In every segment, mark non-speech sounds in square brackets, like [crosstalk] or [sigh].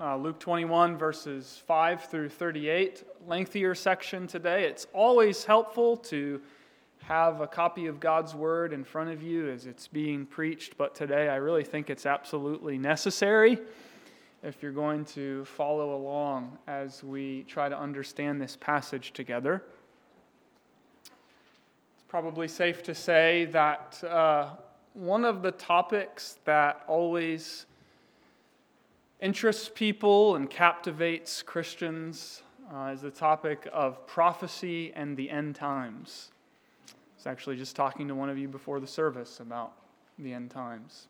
uh, Luke 21, verses 5 through 38. Lengthier section today. It's always helpful to have a copy of God's Word in front of you as it's being preached, but today I really think it's absolutely necessary if you're going to follow along as we try to understand this passage together. It's probably safe to say that uh, one of the topics that always interests people and captivates Christians uh, is the topic of prophecy and the end times. I was actually just talking to one of you before the service about the end times.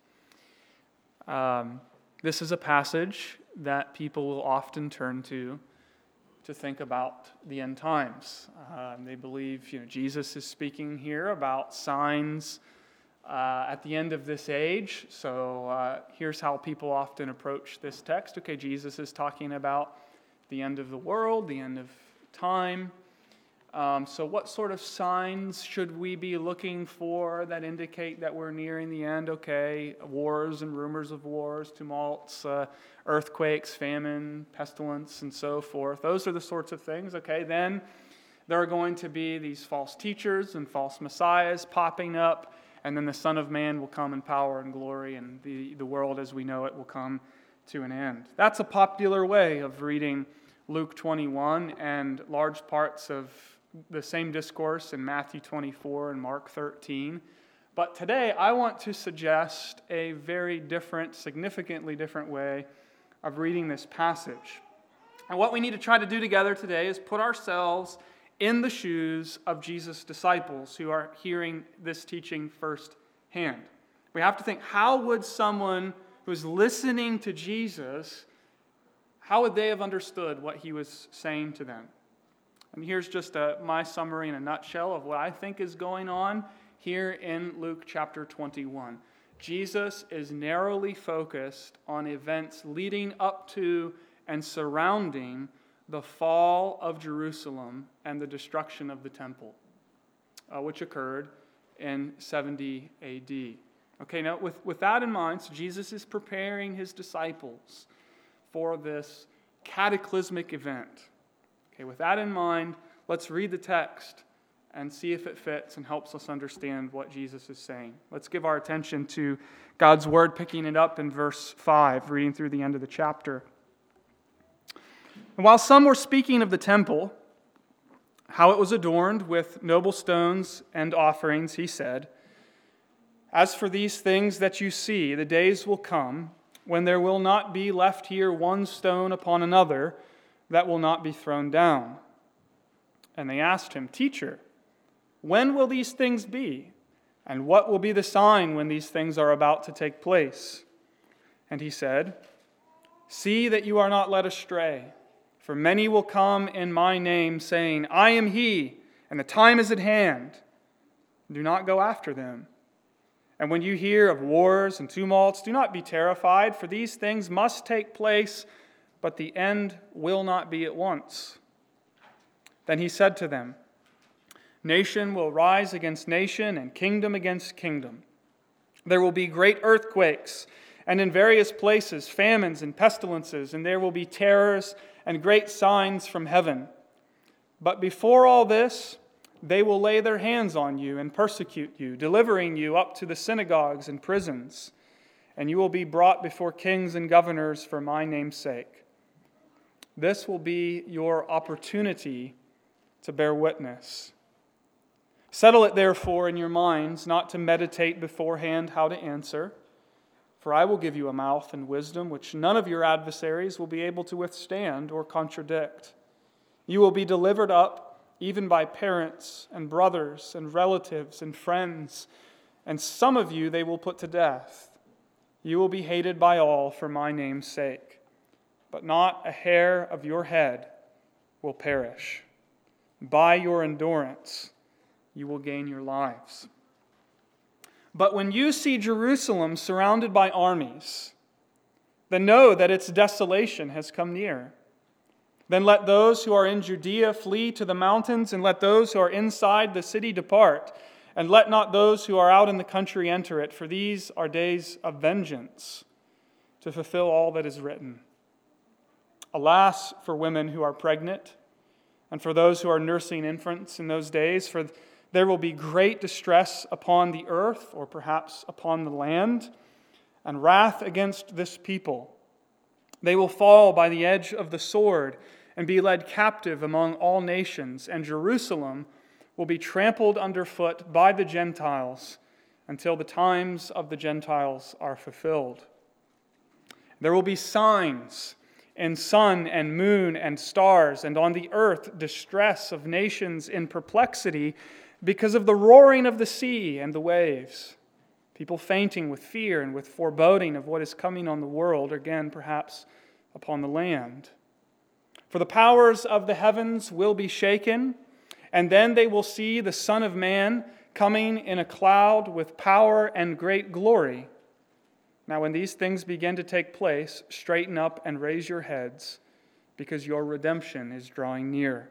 Um, this is a passage that people will often turn to to think about the end times. Uh, they believe you know, Jesus is speaking here about signs uh, at the end of this age. So uh, here's how people often approach this text. Okay, Jesus is talking about the end of the world, the end of time. Um, so, what sort of signs should we be looking for that indicate that we're nearing the end? Okay, wars and rumors of wars, tumults, uh, earthquakes, famine, pestilence, and so forth. Those are the sorts of things. Okay, then there are going to be these false teachers and false messiahs popping up, and then the Son of Man will come in power and glory, and the, the world as we know it will come to an end. That's a popular way of reading Luke 21 and large parts of the same discourse in Matthew 24 and Mark 13. But today, I want to suggest a very different, significantly different way of reading this passage. And what we need to try to do together today is put ourselves in the shoes of Jesus' disciples who are hearing this teaching firsthand. We have to think how would someone who's listening to Jesus, how would they have understood what he was saying to them? And here's just a, my summary in a nutshell of what I think is going on here in Luke chapter 21. Jesus is narrowly focused on events leading up to and surrounding the fall of Jerusalem and the destruction of the temple, uh, which occurred in 70 AD. Okay, now with, with that in mind, so Jesus is preparing his disciples for this cataclysmic event. Okay, with that in mind, let's read the text and see if it fits and helps us understand what Jesus is saying. Let's give our attention to God's word, picking it up in verse 5, reading through the end of the chapter. And while some were speaking of the temple, how it was adorned with noble stones and offerings, he said, As for these things that you see, the days will come when there will not be left here one stone upon another that will not be thrown down. And they asked him, Teacher, when will these things be? And what will be the sign when these things are about to take place? And he said, See that you are not led astray, for many will come in my name, saying, I am he, and the time is at hand. Do not go after them. And when you hear of wars and tumults, do not be terrified, for these things must take place but the end will not be at once. Then he said to them, Nation will rise against nation, and kingdom against kingdom. There will be great earthquakes, and in various places famines and pestilences, and there will be terrors and great signs from heaven. But before all this, they will lay their hands on you and persecute you, delivering you up to the synagogues and prisons, and you will be brought before kings and governors for my name's sake. This will be your opportunity to bear witness. Settle it, therefore, in your minds not to meditate beforehand how to answer. For I will give you a mouth and wisdom which none of your adversaries will be able to withstand or contradict. You will be delivered up even by parents and brothers and relatives and friends, and some of you they will put to death. You will be hated by all for my name's sake but not a hair of your head will perish. By your endurance, you will gain your lives. But when you see Jerusalem surrounded by armies, then know that its desolation has come near. Then let those who are in Judea flee to the mountains, and let those who are inside the city depart. And let not those who are out in the country enter it, for these are days of vengeance, to fulfill all that is written. Alas for women who are pregnant and for those who are nursing infants in those days, for there will be great distress upon the earth, or perhaps upon the land, and wrath against this people. They will fall by the edge of the sword and be led captive among all nations, and Jerusalem will be trampled underfoot by the Gentiles until the times of the Gentiles are fulfilled. There will be signs in sun and moon and stars, and on the earth distress of nations in perplexity because of the roaring of the sea and the waves. People fainting with fear and with foreboding of what is coming on the world, again, perhaps upon the land. For the powers of the heavens will be shaken, and then they will see the Son of Man coming in a cloud with power and great glory. Now, when these things begin to take place, straighten up and raise your heads, because your redemption is drawing near.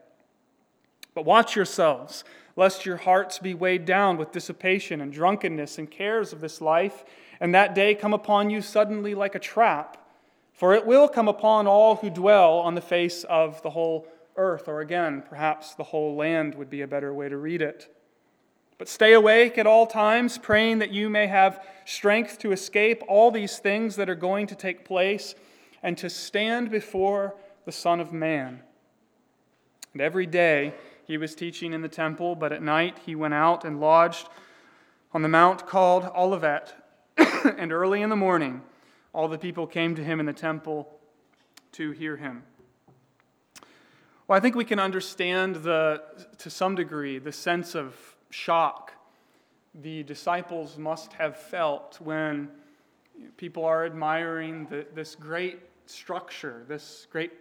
But watch yourselves, lest your hearts be weighed down with dissipation and drunkenness and cares of this life, and that day come upon you suddenly like a trap. For it will come upon all who dwell on the face of the whole earth, or again, perhaps the whole land would be a better way to read it. But stay awake at all times, praying that you may have strength to escape all these things that are going to take place and to stand before the Son of Man. And every day he was teaching in the temple, but at night he went out and lodged on the mount called Olivet. [coughs] and early in the morning, all the people came to him in the temple to hear him. Well, I think we can understand the, to some degree the sense of shock the disciples must have felt when people are admiring the, this great structure, this great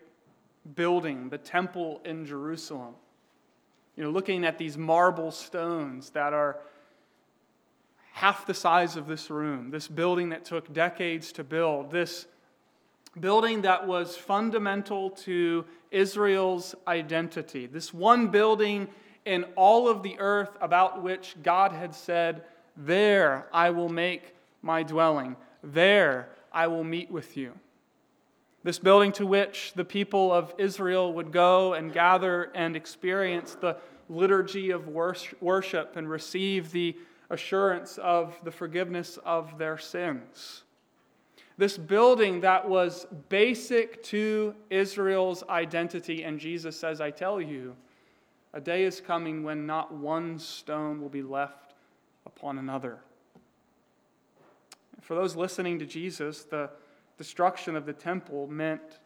building, the temple in Jerusalem. You know, looking at these marble stones that are half the size of this room, this building that took decades to build, this building that was fundamental to Israel's identity, this one building in all of the earth about which God had said, There I will make my dwelling, there I will meet with you. This building to which the people of Israel would go and gather and experience the liturgy of worship and receive the assurance of the forgiveness of their sins. This building that was basic to Israel's identity, and Jesus says, I tell you, a day is coming when not one stone will be left upon another. For those listening to Jesus, the destruction of the temple meant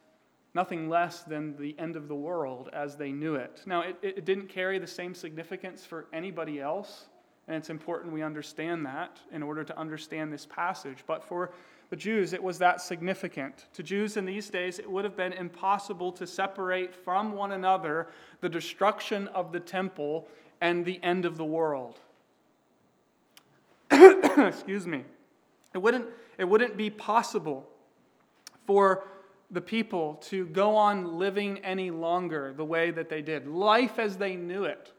nothing less than the end of the world as they knew it. Now, it, it didn't carry the same significance for anybody else, and it's important we understand that in order to understand this passage. But for the Jews, it was that significant. To Jews in these days, it would have been impossible to separate from one another the destruction of the temple and the end of the world. [coughs] Excuse me. It wouldn't, it wouldn't be possible for the people to go on living any longer the way that they did. Life as they knew it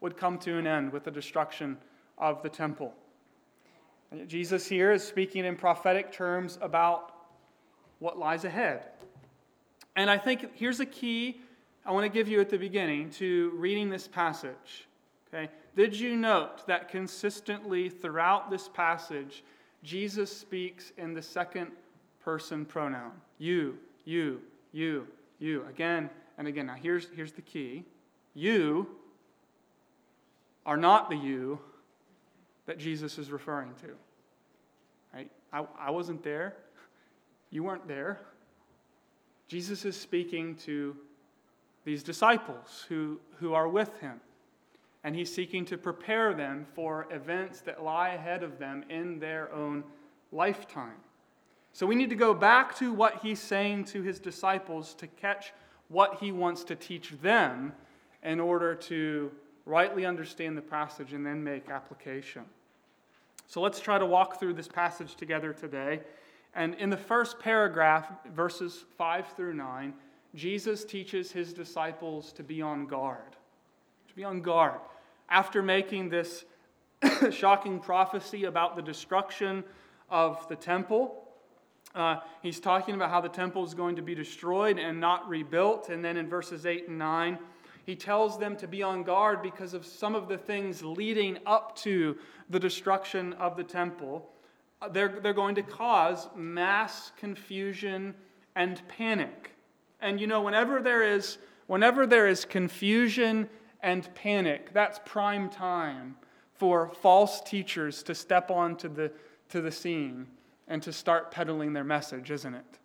would come to an end with the destruction of the temple. Jesus here is speaking in prophetic terms about what lies ahead. And I think here's a key I want to give you at the beginning to reading this passage. Okay? Did you note that consistently throughout this passage, Jesus speaks in the second person pronoun? You, you, you, you, again and again. Now, here's, here's the key you are not the you that Jesus is referring to. Right? I, I wasn't there. You weren't there. Jesus is speaking to these disciples who, who are with him. And he's seeking to prepare them for events that lie ahead of them in their own lifetime. So we need to go back to what he's saying to his disciples to catch what he wants to teach them in order to rightly understand the passage and then make application. So let's try to walk through this passage together today. And in the first paragraph, verses 5 through 9, Jesus teaches his disciples to be on guard. To be on guard. After making this [coughs] shocking prophecy about the destruction of the temple, uh, he's talking about how the temple is going to be destroyed and not rebuilt. And then in verses 8 and 9, he tells them to be on guard because of some of the things leading up to the destruction of the temple. Uh, they're, they're going to cause mass confusion and panic. And you know, whenever there is, whenever there is confusion and panic, that's prime time for false teachers to step onto the, to the scene and to start peddling their message, isn't it?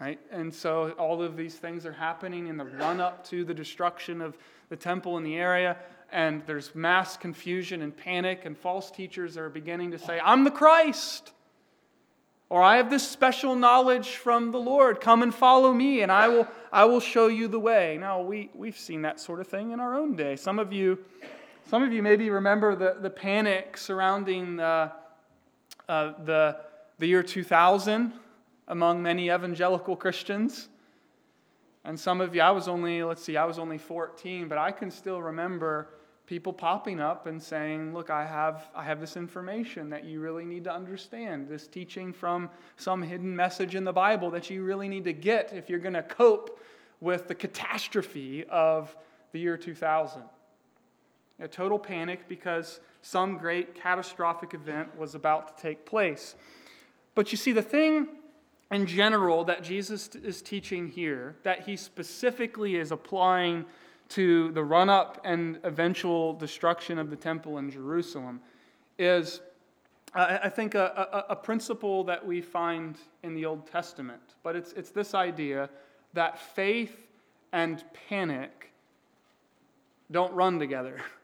Right? And so all of these things are happening in the run up to the destruction of the temple in the area, and there's mass confusion and panic, and false teachers are beginning to say, I'm the Christ. Or I have this special knowledge from the Lord. Come and follow me, and I will, I will show you the way. Now, we, we've seen that sort of thing in our own day. Some of you, some of you maybe remember the, the panic surrounding uh, uh, the, the year 2000 among many evangelical Christians. And some of you, I was only, let's see, I was only 14, but I can still remember people popping up and saying, Look, I have, I have this information that you really need to understand, this teaching from some hidden message in the Bible that you really need to get if you're going to cope with the catastrophe of the year 2000. A total panic because some great catastrophic event was about to take place. But you see, the thing in general that Jesus is teaching here, that he specifically is applying to the run up and eventual destruction of the temple in Jerusalem, is, I think, a, a, a, principle that we find in the Old Testament. But it's, it's this idea that faith and panic don't run together. [laughs]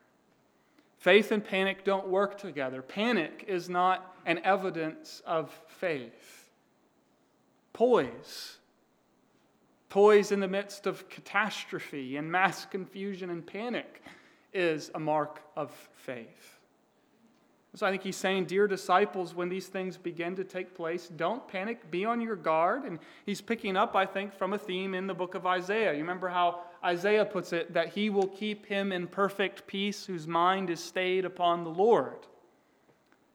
Faith and panic don't work together. Panic is not an evidence of faith. Poise. Poise in the midst of catastrophe and mass confusion and panic is a mark of faith. So I think he's saying, Dear disciples, when these things begin to take place, don't panic, be on your guard. And he's picking up, I think, from a theme in the book of Isaiah. You remember how Isaiah puts it that he will keep him in perfect peace whose mind is stayed upon the Lord.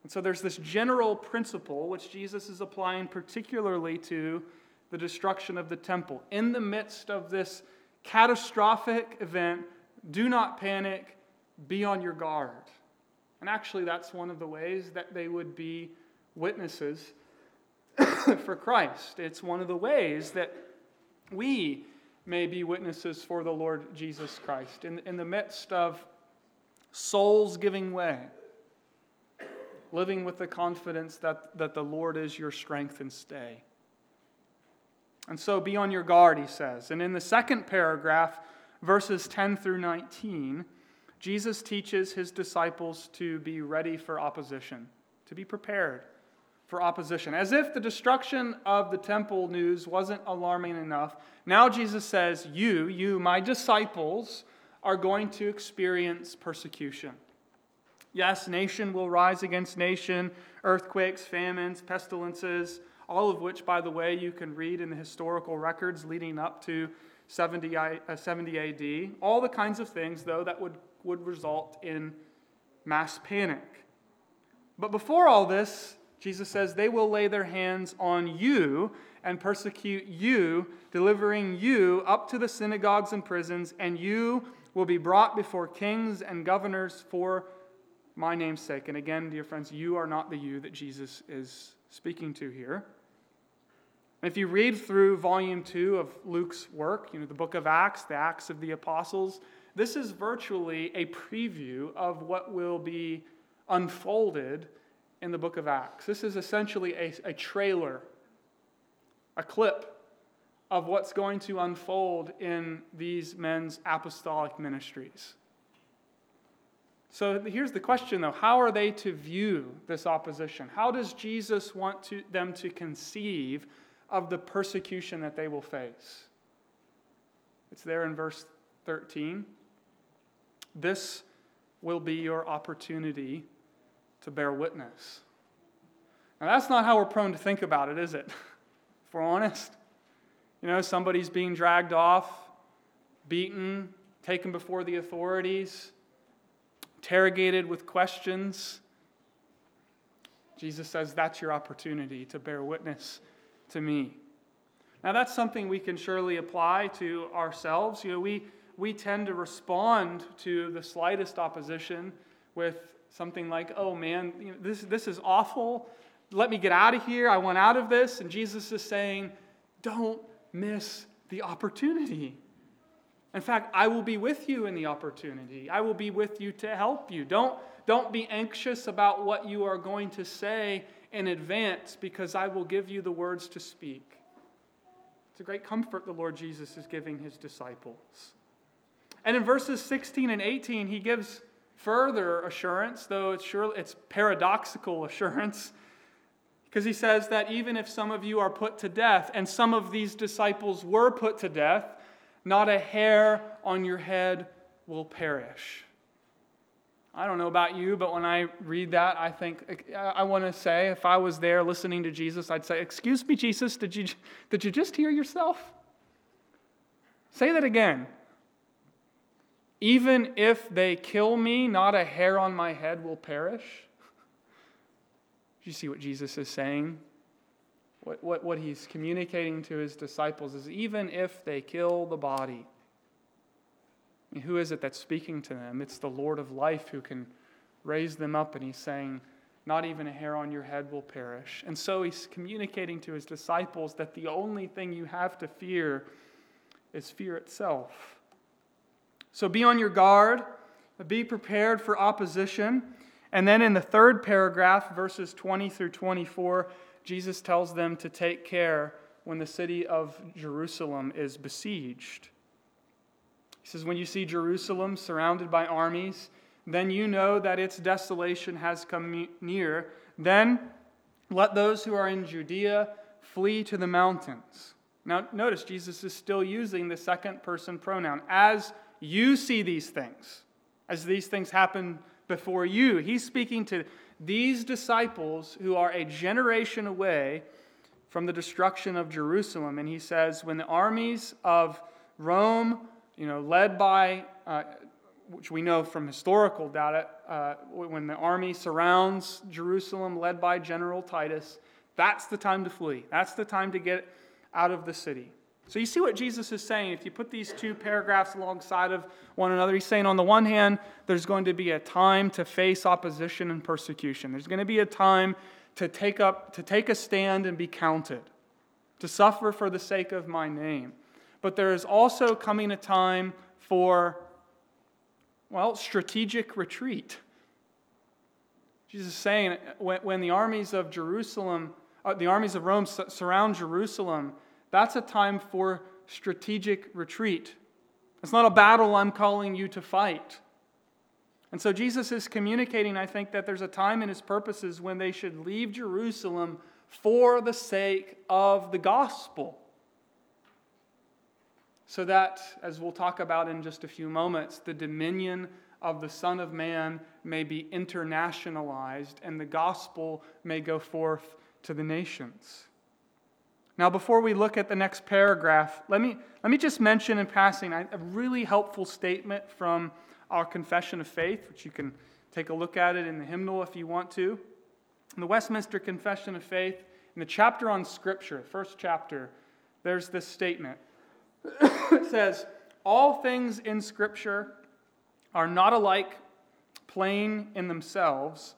And so there's this general principle which Jesus is applying particularly to the destruction of the temple. In the midst of this catastrophic event, do not panic, be on your guard. And actually, that's one of the ways that they would be witnesses [coughs] for Christ. It's one of the ways that we may be witnesses for the Lord Jesus Christ in, in the midst of souls giving way, living with the confidence that, that the Lord is your strength and stay. And so be on your guard, he says. And in the second paragraph, verses 10 through 19, Jesus teaches his disciples to be ready for opposition, to be prepared for opposition. As if the destruction of the temple news wasn't alarming enough, now Jesus says, You, you, my disciples, are going to experience persecution. Yes, nation will rise against nation, earthquakes, famines, pestilences, all of which, by the way, you can read in the historical records leading up to 70, uh, 70 AD. All the kinds of things, though, that would would result in mass panic. But before all this, Jesus says, they will lay their hands on you and persecute you, delivering you up to the synagogues and prisons, and you will be brought before kings and governors for my name's sake. And again, dear friends, you are not the you that Jesus is speaking to here. If you read through volume two of Luke's work, you know, the book of Acts, the Acts of the Apostles, this is virtually a preview of what will be unfolded in the book of Acts. This is essentially a, a trailer, a clip of what's going to unfold in these men's apostolic ministries. So here's the question, though how are they to view this opposition? How does Jesus want to, them to conceive of the persecution that they will face? It's there in verse 13. This will be your opportunity to bear witness. Now, that's not how we're prone to think about it, is it? [laughs] if we're honest. You know, somebody's being dragged off, beaten, taken before the authorities, interrogated with questions. Jesus says, That's your opportunity to bear witness to me. Now, that's something we can surely apply to ourselves. You know, we, we tend to respond to the slightest opposition with something like, oh man, you know, this, this is awful. Let me get out of here. I want out of this. And Jesus is saying, don't miss the opportunity. In fact, I will be with you in the opportunity. I will be with you to help you. Don't, don't be anxious about what you are going to say in advance because I will give you the words to speak. It's a great comfort the Lord Jesus is giving his disciples. And in verses 16 and 18, he gives further assurance, though it's, surely, it's paradoxical [laughs] assurance, because he says that even if some of you are put to death, and some of these disciples were put to death, not a hair on your head will perish. I don't know about you, but when I read that, I think, I want to say, if I was there listening to Jesus, I'd say, Excuse me, Jesus, did you, did you just hear yourself? Say that again. Even if they kill me, not a hair on my head will perish. [laughs] You see what Jesus is saying? What, what, what he's communicating to his disciples is even if they kill the body, who is it that's speaking to them? It's the Lord of life who can raise them up, and he's saying, Not even a hair on your head will perish. And so he's communicating to his disciples that the only thing you have to fear is fear itself. So be on your guard, be prepared for opposition. And then in the third paragraph, verses 20 through 24, Jesus tells them to take care when the city of Jerusalem is besieged. He says, When you see Jerusalem surrounded by armies, then you know that its desolation has come near. Then let those who are in Judea flee to the mountains. Now, notice Jesus is still using the second person pronoun. As you see these things, as these things happen before you, he's speaking to these disciples who are a generation away from the destruction of Jerusalem. And he says, When the armies of Rome you know, led by, uh, which we know from historical data, uh, when the army surrounds Jerusalem, led by General Titus, that's the time to flee. That's the time to get out of the city. So you see what Jesus is saying. If you put these two paragraphs alongside of one another, he's saying on the one hand, there's going to be a time to face opposition and persecution. There's going to be a time to take up to take a stand and be counted, to suffer for the sake of my name but there is also coming a time for, well, strategic retreat. Jesus is saying when, the armies of Jerusalem, uh, the armies of Rome surround Jerusalem, that's a time for strategic retreat. It's not a battle I'm calling you to fight. And so Jesus is communicating, I think, that there's a time in his purposes when they should leave Jerusalem for the sake of the gospel so that, as we'll talk about in just a few moments, the dominion of the Son of Man may be internationalized and the gospel may go forth to the nations. Now, before we look at the next paragraph, let me, let me just mention in passing a really helpful statement from our Confession of Faith, which you can take a look at it in the hymnal if you want to. In the Westminster Confession of Faith, in the chapter on Scripture, first chapter, there's this statement [coughs] it says, All things in Scripture are not alike plain in themselves,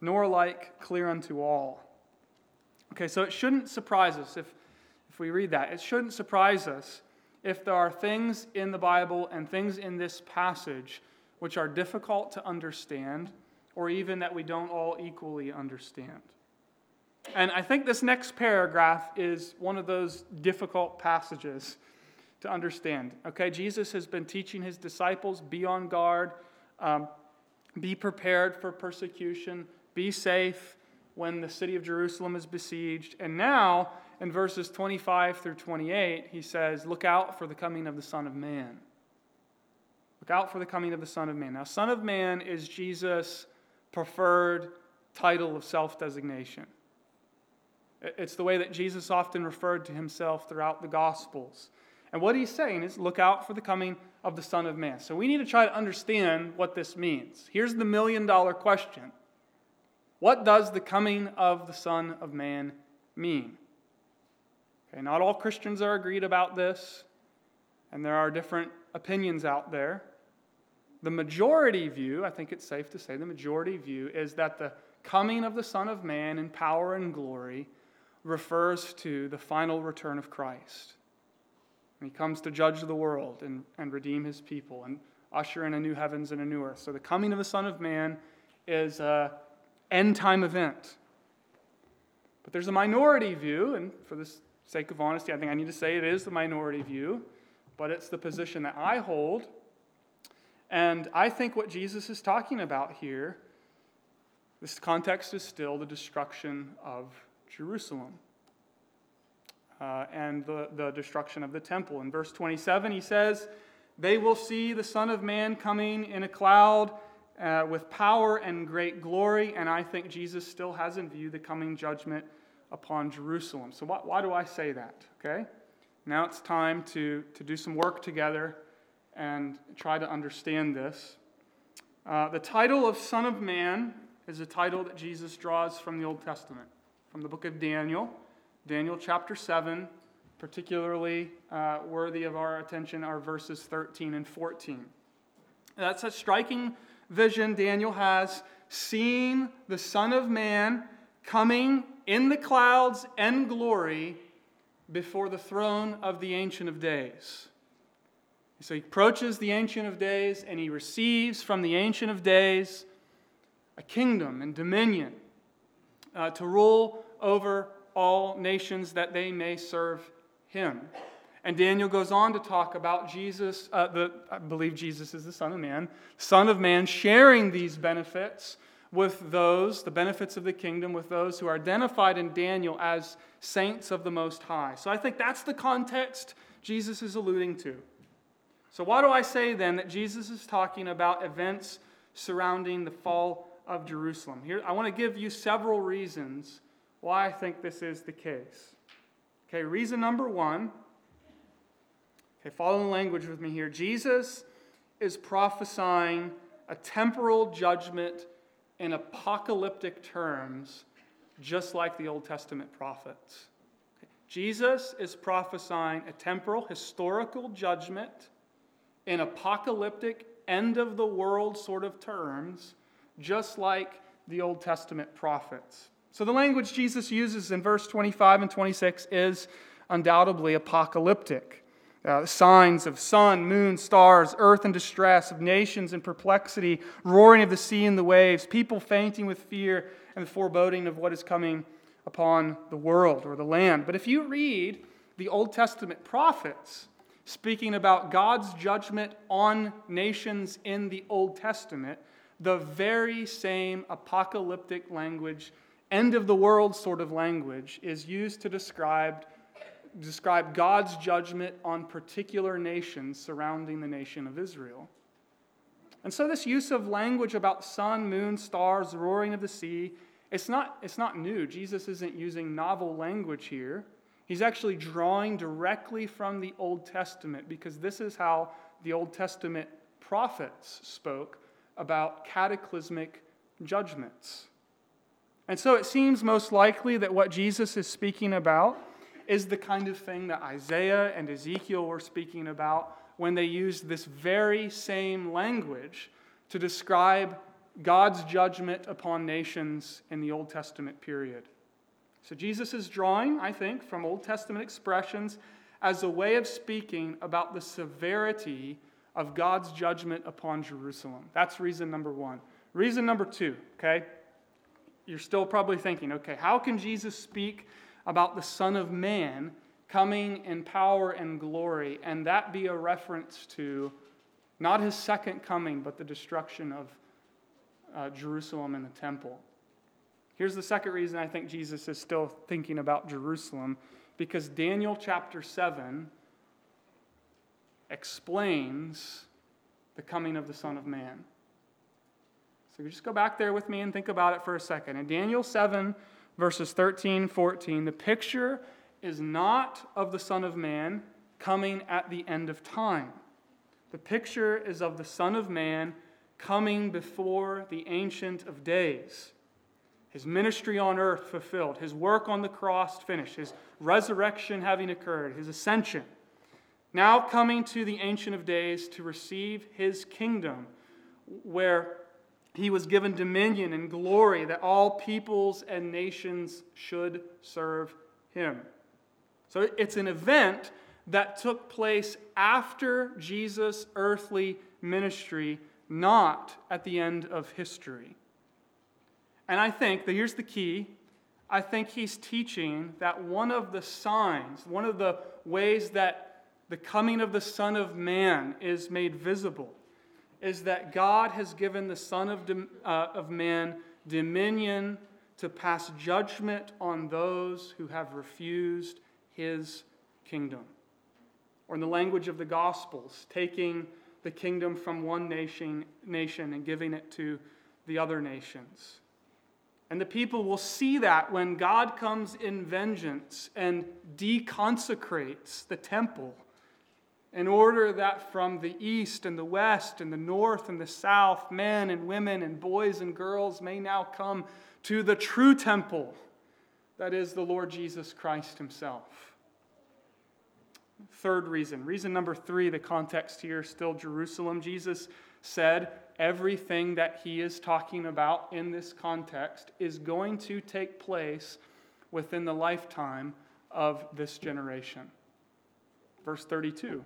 nor alike clear unto all. Okay, so it shouldn't surprise us if, if we read that. It shouldn't surprise us if there are things in the Bible and things in this passage which are difficult to understand, or even that we don't all equally understand. And I think this next paragraph is one of those difficult passages to understand. Okay, Jesus has been teaching his disciples be on guard, um, be prepared for persecution, be safe when the city of Jerusalem is besieged. And now, in verses 25 through 28, he says, Look out for the coming of the Son of Man. Look out for the coming of the Son of Man. Now, Son of Man is Jesus' preferred title of self designation. It's the way that Jesus often referred to himself throughout the Gospels. And what he's saying is, look out for the coming of the Son of Man. So we need to try to understand what this means. Here's the million dollar question What does the coming of the Son of Man mean? Okay, not all Christians are agreed about this, and there are different opinions out there. The majority view, I think it's safe to say, the majority view is that the coming of the Son of Man in power and glory refers to the final return of Christ. He comes to judge the world and, and redeem his people and usher in a new heavens and a new earth. So the coming of the Son of Man is an end time event. But there's a minority view, and for the sake of honesty, I think I need to say it is the minority view, but it's the position that I hold. And I think what Jesus is talking about here, this context is still the destruction of Jerusalem uh, and the, the destruction of the temple. In verse 27, he says, They will see the Son of Man coming in a cloud uh, with power and great glory. And I think Jesus still has in view the coming judgment upon Jerusalem. So, why, why do I say that? Okay? Now it's time to, to do some work together and try to understand this. Uh, the title of Son of Man is a title that Jesus draws from the Old Testament, from the book of Daniel. Daniel chapter 7, particularly uh, worthy of our attention, are verses 13 and 14. That's a striking vision Daniel has, seeing the Son of Man coming in the clouds and glory before the throne of the Ancient of Days. So he approaches the Ancient of Days and he receives from the Ancient of Days a kingdom and dominion uh, to rule over all nations that they may serve him. And Daniel goes on to talk about Jesus, uh, the, I believe Jesus is the Son of Man, Son of Man, sharing these benefits with those, the benefits of the kingdom, with those who are identified in Daniel as saints of the Most High. So I think that's the context Jesus is alluding to. So, why do I say then that Jesus is talking about events surrounding the fall of Jerusalem? Here, I want to give you several reasons why I think this is the case. Okay, reason number one. Okay, follow the language with me here. Jesus is prophesying a temporal judgment in apocalyptic terms, just like the Old Testament prophets. Jesus is prophesying a temporal, historical judgment in apocalyptic, end of the world sort of terms, just like the Old Testament prophets. So the language Jesus uses in verse 25 and 26 is undoubtedly apocalyptic. Uh, signs of sun, moon, stars, earth in distress, of nations in perplexity, roaring of the sea and the waves, people fainting with fear and the foreboding of what is coming upon the world or the land. But if you read the Old Testament prophets speaking about God's judgment on nations in the Old Testament, the very same apocalyptic language end of the world sort of language is used to describe, describe God's judgment on particular nations surrounding the nation of Israel. And so, this use of language about sun, moon, stars, roaring of the sea, it's not, it's not new. Jesus isn't using novel language here. He's actually drawing directly from the Old Testament because this is how the Old Testament prophets spoke about cataclysmic judgments. And so it seems most likely that what Jesus is speaking about is the kind of thing that Isaiah and Ezekiel were speaking about when they used this very same language to describe God's judgment upon nations in the Old Testament period. So Jesus is drawing, I think, from Old Testament expressions as a way of speaking about the severity of God's judgment upon Jerusalem. That's reason number one. Reason number two, okay? you're still probably thinking, okay, how can Jesus speak about the Son of Man coming in power and glory, and that be a reference to not his second coming, but the destruction of uh, Jerusalem and the temple. Here's the second reason I think Jesus is still thinking about Jerusalem because Daniel chapter 7 explains the coming of the Son of Man. So just go back there with me and think about it for a second. In Daniel 7, verses 13, 14, the picture is not of the Son of Man coming at the end of time. The picture is of the Son of Man coming before the Ancient of Days. His ministry on earth fulfilled, his work on the cross finished, his resurrection having occurred, his ascension. Now coming to the Ancient of Days to receive his kingdom, where he was given dominion and glory that all peoples and nations should serve him. So it's an event that took place after Jesus' earthly ministry, not at the end of history. And I think that here's the key I think he's teaching that one of the signs, one of the ways that the coming of the Son of Man is made visible, is that God has given the Son of, uh, of Man dominion to pass judgment on those who have refused his kingdom. Or in the language of the Gospels, taking the kingdom from one nation, nation and giving it to the other nations. And the people will see that when God comes in vengeance and deconsecrates the temple in order that from the east and the west and the north and the south, men and women and boys and girls may now come to the true temple that is the Lord Jesus Christ Himself. Third reason, reason number three, the context here still Jerusalem. Jesus said, everything that he is talking about in this context is going to take place within the lifetime of this generation. Verse 32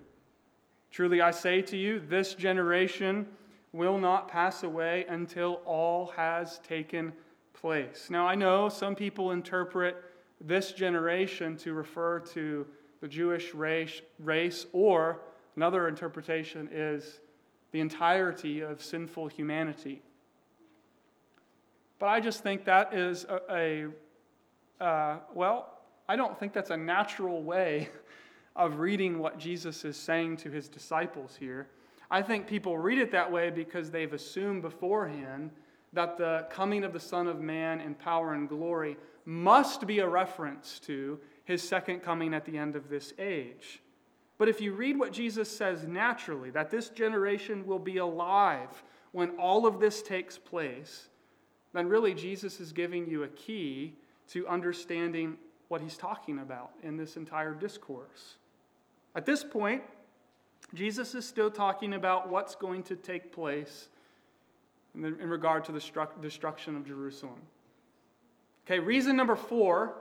Truly I say to you, this generation will not pass away until all has taken place. Now, I know some people interpret this generation to refer to the Jewish race, race or another interpretation is the entirety of sinful humanity. But I just think that is a, a uh, well, I don't think that's a natural way [laughs] of reading what Jesus is saying to his disciples here. I think people read it that way because they've assumed beforehand that the coming of the Son of Man in power and glory must be a reference to his second coming at the end of this age. But if you read what Jesus says naturally, that this generation will be alive when all of this takes place, then really Jesus is giving you a key to understanding what he's talking about in this entire discourse. At this point, Jesus is still talking about what's going to take place in, the, in regard to the stru- destruction of Jerusalem. Okay, reason number four,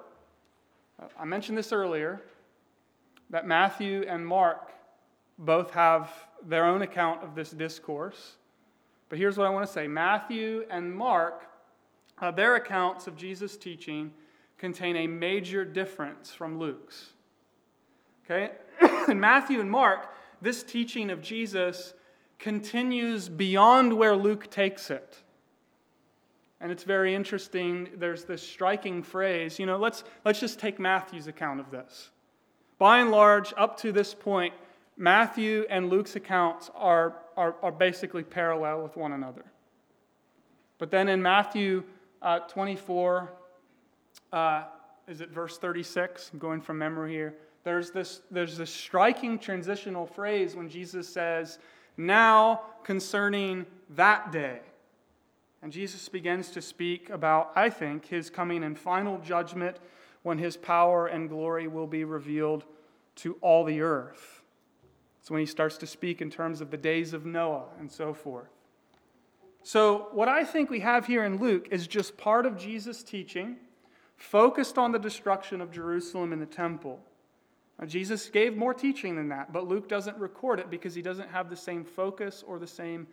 I mentioned this earlier, that Matthew and Mark both have their own account of this discourse. But here's what I want to say Matthew and Mark, uh, their accounts of Jesus' teaching contain a major difference from Luke's. Okay? [coughs] in Matthew and Mark, this teaching of Jesus continues beyond where Luke takes it. And it's very interesting. There's this striking phrase. You know, let's, let's just take Matthew's account of this. By and large, up to this point, Matthew and Luke's accounts are, are, are basically parallel with one another. But then in Matthew uh, 24, uh, is it verse 36? I'm going from memory here there's this, there's this striking transitional phrase when Jesus says, Now concerning that day. And Jesus begins to speak about, I think, his coming and final judgment when his power and glory will be revealed to all the earth. It's when he starts to speak in terms of the days of Noah and so forth. So, what I think we have here in Luke is just part of Jesus' teaching, focused on the destruction of Jerusalem and the temple. Now, Jesus gave more teaching than that, but Luke doesn't record it because he doesn't have the same focus or the same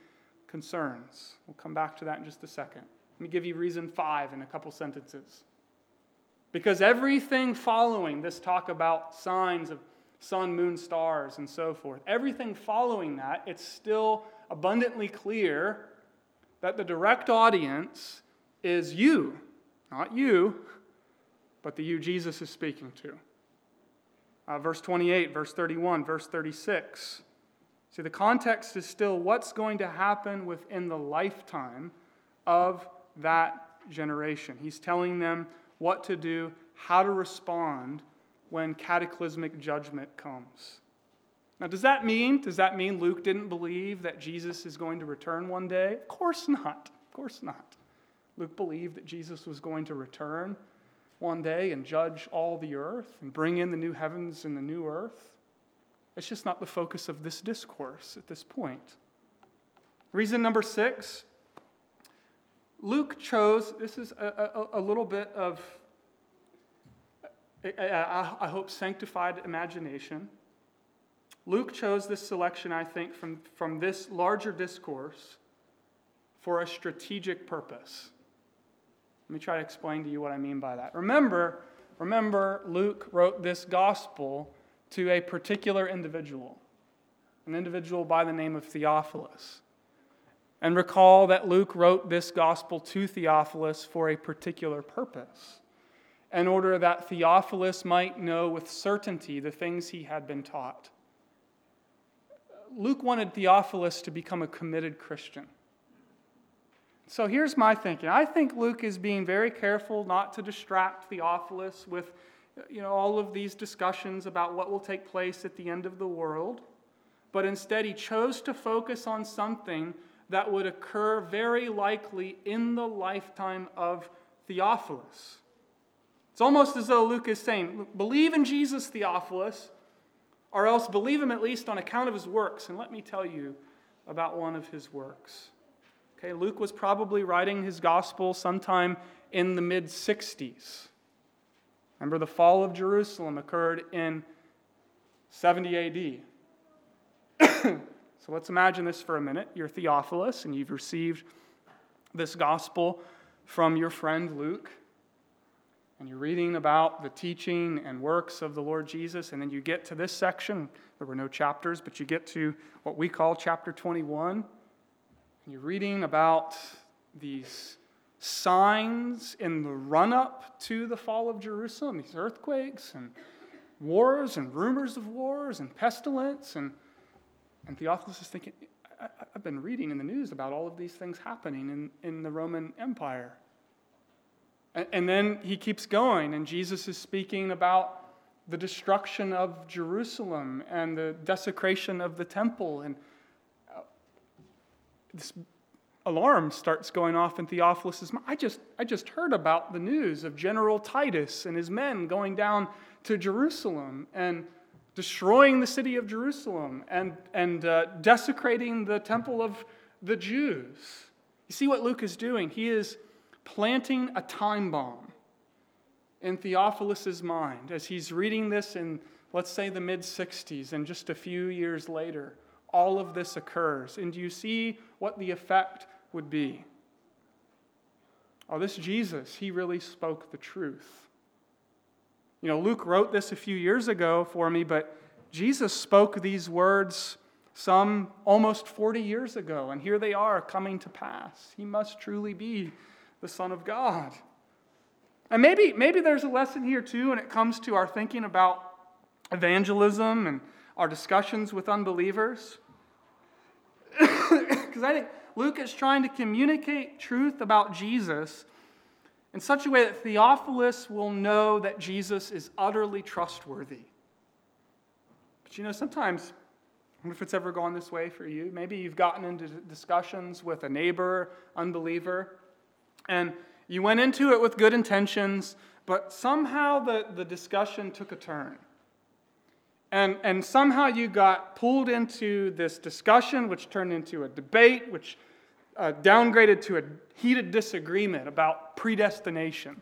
concerns. We'll come back to that in just a second. Let me give you reason five in a couple sentences. Because everything following this talk about signs of sun, moon, stars, and so forth, everything following that, it's still abundantly clear that the direct audience is you, not you, but the you Jesus is speaking to. Uh, verse 28, verse 31, verse 36. See, the context is still what's going to happen within the lifetime of that generation. He's telling them what to do, how to respond when cataclysmic judgment comes. Now, does that mean, does that mean Luke didn't believe that Jesus is going to return one day? Of course not. Of course not. Luke believed that Jesus was going to return one day and judge all the earth and bring in the new heavens and the new earth. It's just not the focus of this discourse at this point. Reason number six Luke chose, this is a, a, a little bit of, I, I hope, sanctified imagination. Luke chose this selection, I think, from, from this larger discourse for a strategic purpose. Let me try to explain to you what I mean by that. Remember, remember, Luke wrote this gospel to a particular individual, an individual by the name of Theophilus. And recall that Luke wrote this gospel to Theophilus for a particular purpose, in order that Theophilus might know with certainty the things he had been taught. Luke wanted Theophilus to become a committed Christian. So here's my thinking. I think Luke is being very careful not to distract Theophilus with you know, all of these discussions about what will take place at the end of the world, but instead he chose to focus on something that would occur very likely in the lifetime of Theophilus. It's almost as though Luke is saying, Believe in Jesus, Theophilus, or else believe him at least on account of his works. And let me tell you about one of his works. Okay, Luke was probably writing his gospel sometime in the mid 60s. Remember, the fall of Jerusalem occurred in 70 AD. [coughs] So let's imagine this for a minute. You're Theophilus, and you've received this gospel from your friend Luke. And you're reading about the teaching and works of the Lord Jesus. And then you get to this section. There were no chapters, but you get to what we call chapter 21. You're reading about these signs in the run up to the fall of Jerusalem, these earthquakes and wars and rumors of wars and pestilence and and Theophilus is thinking, I, have been reading in the news about all of these things happening in, in the Roman Empire. And, and then he keeps going, and Jesus is speaking about the destruction of Jerusalem and the desecration of the temple. And this alarm starts going off in Theophilus' mind. I just, I just heard about the news of General Titus and his men going down to Jerusalem. And destroying the city of Jerusalem and, and uh, desecrating the temple of the Jews. You see what Luke is doing? He is planting a time bomb in Theophilus' mind as he's reading this in, let's say, the mid 60s, and just a few years later, all of this occurs. And do you see what the effect would be? Oh, this Jesus, he really spoke the truth. You know, Luke wrote this a few years ago for me, but Jesus spoke these words some almost 40 years ago, and here they are coming to pass. He must truly be the Son of God. And maybe, maybe there's a lesson here too when it comes to our thinking about evangelism and our discussions with unbelievers. [coughs] Because I think Luke is trying to communicate truth about Jesus in such a way that Theophilus will know that Jesus is utterly trustworthy. But you know, sometimes, I wonder if it's ever gone this way for you. Maybe you've gotten into discussions with a neighbor, unbeliever, and you went into it with good intentions, but somehow the, the discussion took a turn. And, and somehow you got pulled into this discussion, which turned into a debate, which uh, downgraded to a heated disagreement about predestination,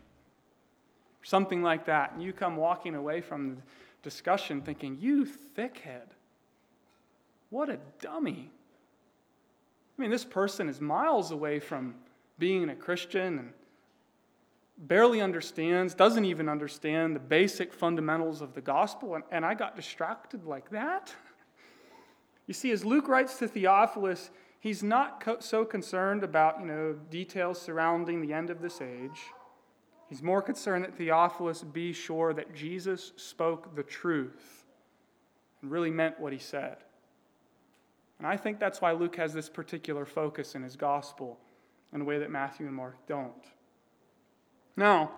something like that. And you come walking away from the discussion thinking, You thickhead, what a dummy. I mean, this person is miles away from being a Christian and barely understands, doesn't even understand the basic fundamentals of the gospel, and, and I got distracted like that. You see, as Luke writes to Theophilus, he's not co- so concerned about, you know, details surrounding the end of this age. He's more concerned that Theophilus be sure that Jesus spoke the truth and really meant what he said. And I think that's why Luke has this particular focus in his gospel in a way that Matthew and Mark don't. Now,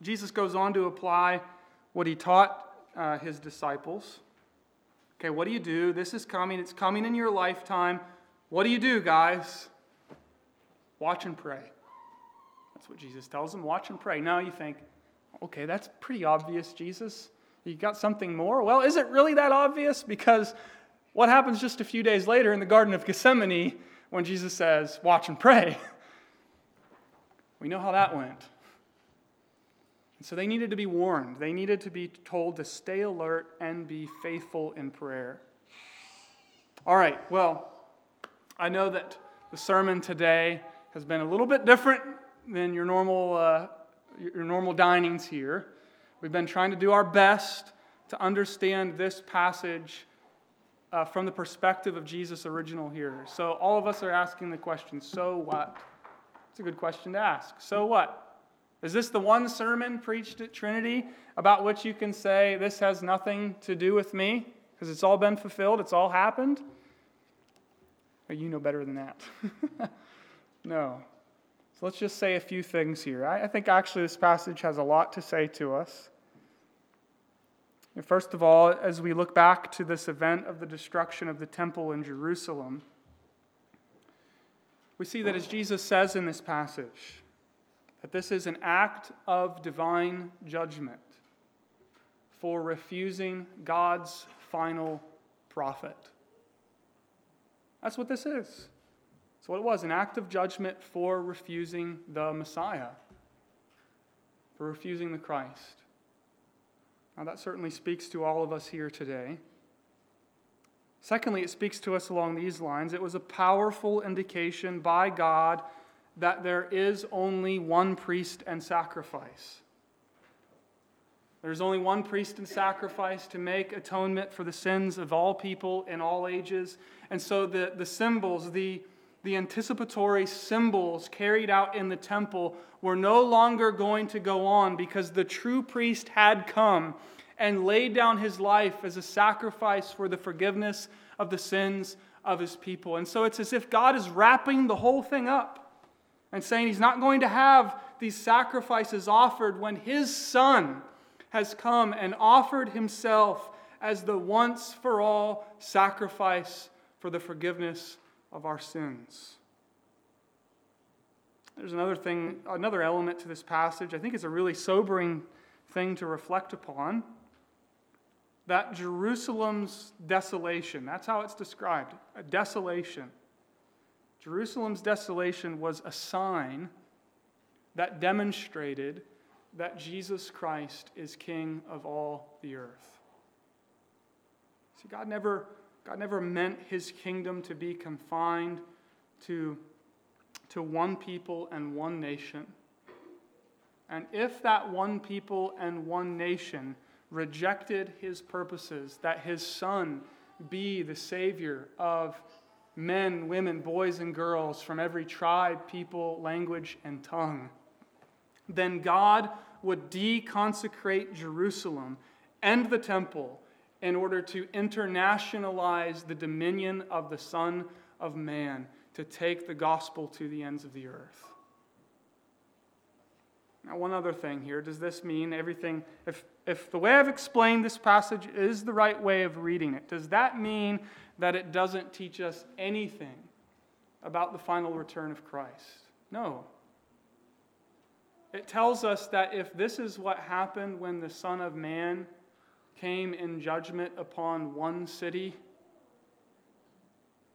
Jesus goes on to apply what he taught uh, his disciples. Okay, what do you do? This is coming, it's coming in your lifetime. What do you do, guys? Watch and pray. That's what Jesus tells them watch and pray. Now you think, okay, that's pretty obvious, Jesus. You got something more? Well, is it really that obvious? Because what happens just a few days later in the Garden of Gethsemane when Jesus says, watch and pray? [laughs] We know how that went. And so they needed to be warned. They needed to be told to stay alert and be faithful in prayer. All right, well, I know that the sermon today has been a little bit different than your normal, uh, your normal dinings here. We've been trying to do our best to understand this passage uh, from the perspective of Jesus' original hearers. So all of us are asking the question so what? It's a good question to ask. So what? Is this the one sermon preached at Trinity about which you can say, this has nothing to do with me because it's all been fulfilled, it's all happened? Or you know better than that. [laughs] no. So let's just say a few things here. I, I think actually this passage has a lot to say to us. First of all, as we look back to this event of the destruction of the temple in Jerusalem, we see that as Jesus says in this passage, that this is an act of divine judgment for refusing God's final prophet. That's what this is. That's what it was an act of judgment for refusing the Messiah, for refusing the Christ. Now, that certainly speaks to all of us here today. Secondly, it speaks to us along these lines. It was a powerful indication by God that there is only one priest and sacrifice. There's only one priest and sacrifice to make atonement for the sins of all people in all ages. And so the, the symbols, the, the anticipatory symbols carried out in the temple were no longer going to go on because the true priest had come and laid down his life as a sacrifice for the forgiveness of the sins of his people. And so it's as if God is wrapping the whole thing up and saying he's not going to have these sacrifices offered when his son has come and offered himself as the once for all sacrifice for the forgiveness of our sins. There's another thing, another element to this passage. I think it's a really sobering thing to reflect upon. That Jerusalem's desolation, that's how it's described a desolation Jerusalem's desolation was a sign that demonstrated that Jesus Christ is King of all the earth. See, God never, God never meant his kingdom to be confined to, to one people and one nation. And if that one people and one nation rejected his purposes, that his son be the Savior of men, women, boys, and girls from every tribe, people, language, and tongue. Then God would deconsecrate Jerusalem and the temple in order to internationalize the dominion of the Son of Man, to take the gospel to the ends of the earth. Now, one other thing here. Does this mean everything, if, if the way I've explained this passage is the right way of reading it, does that mean that it doesn't teach us anything about the final return of Christ. No. It tells us that if this is what happened when the Son of Man came in judgment upon one city,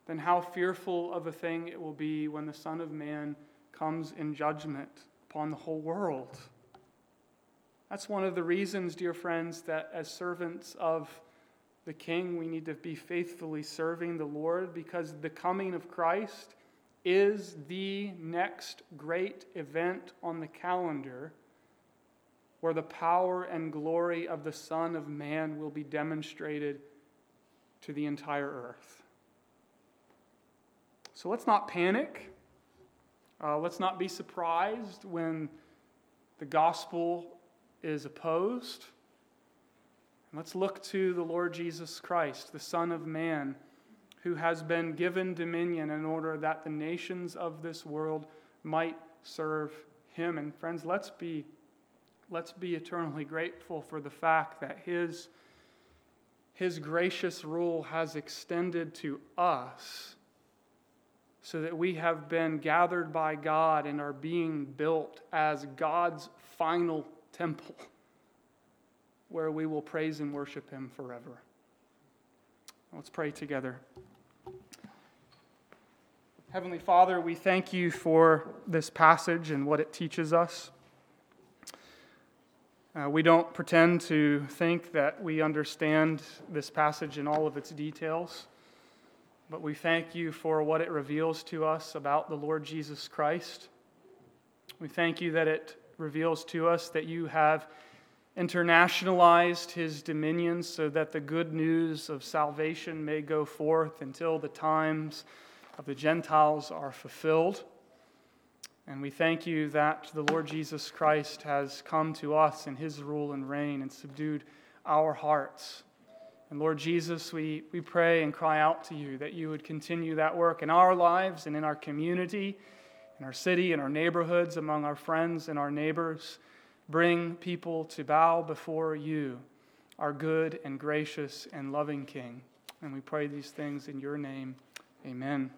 then how fearful of a thing it will be when the Son of Man comes in judgment upon the whole world. That's one of the reasons, dear friends, that as servants of the king, we need to be faithfully serving the Lord because the coming of Christ is the next great event on the calendar where the power and glory of the Son of Man will be demonstrated to the entire earth. So let's not panic. Uh, let's not be surprised when the gospel is opposed. let's look to the Lord Jesus Christ, the Son of Man, who has been given dominion in order that the nations of this world might serve him. And friends, let's be, let's be eternally grateful for the fact that his, his gracious rule has extended to us so that we have been gathered by God and are being built as God's final temple [laughs] where we will praise and worship Him forever. Let's pray together. Heavenly Father, we thank you for this passage and what it teaches us. Uh, we don't pretend to think that we understand this passage in all of its details, but we thank you for what it reveals to us about the Lord Jesus Christ. We thank you that it reveals to us that you have internationalized his dominions so that the good news of salvation may go forth until the times of the Gentiles are fulfilled. And we thank you that the Lord Jesus Christ has come to us in his rule and reign and subdued our hearts. And Lord Jesus, we, we pray and cry out to you that you would continue that work in our lives and in our community, in our city, in our neighborhoods, among our friends and our neighbors. Bring people to bow before you, our good and gracious and loving King. And we pray these things in your name. Amen.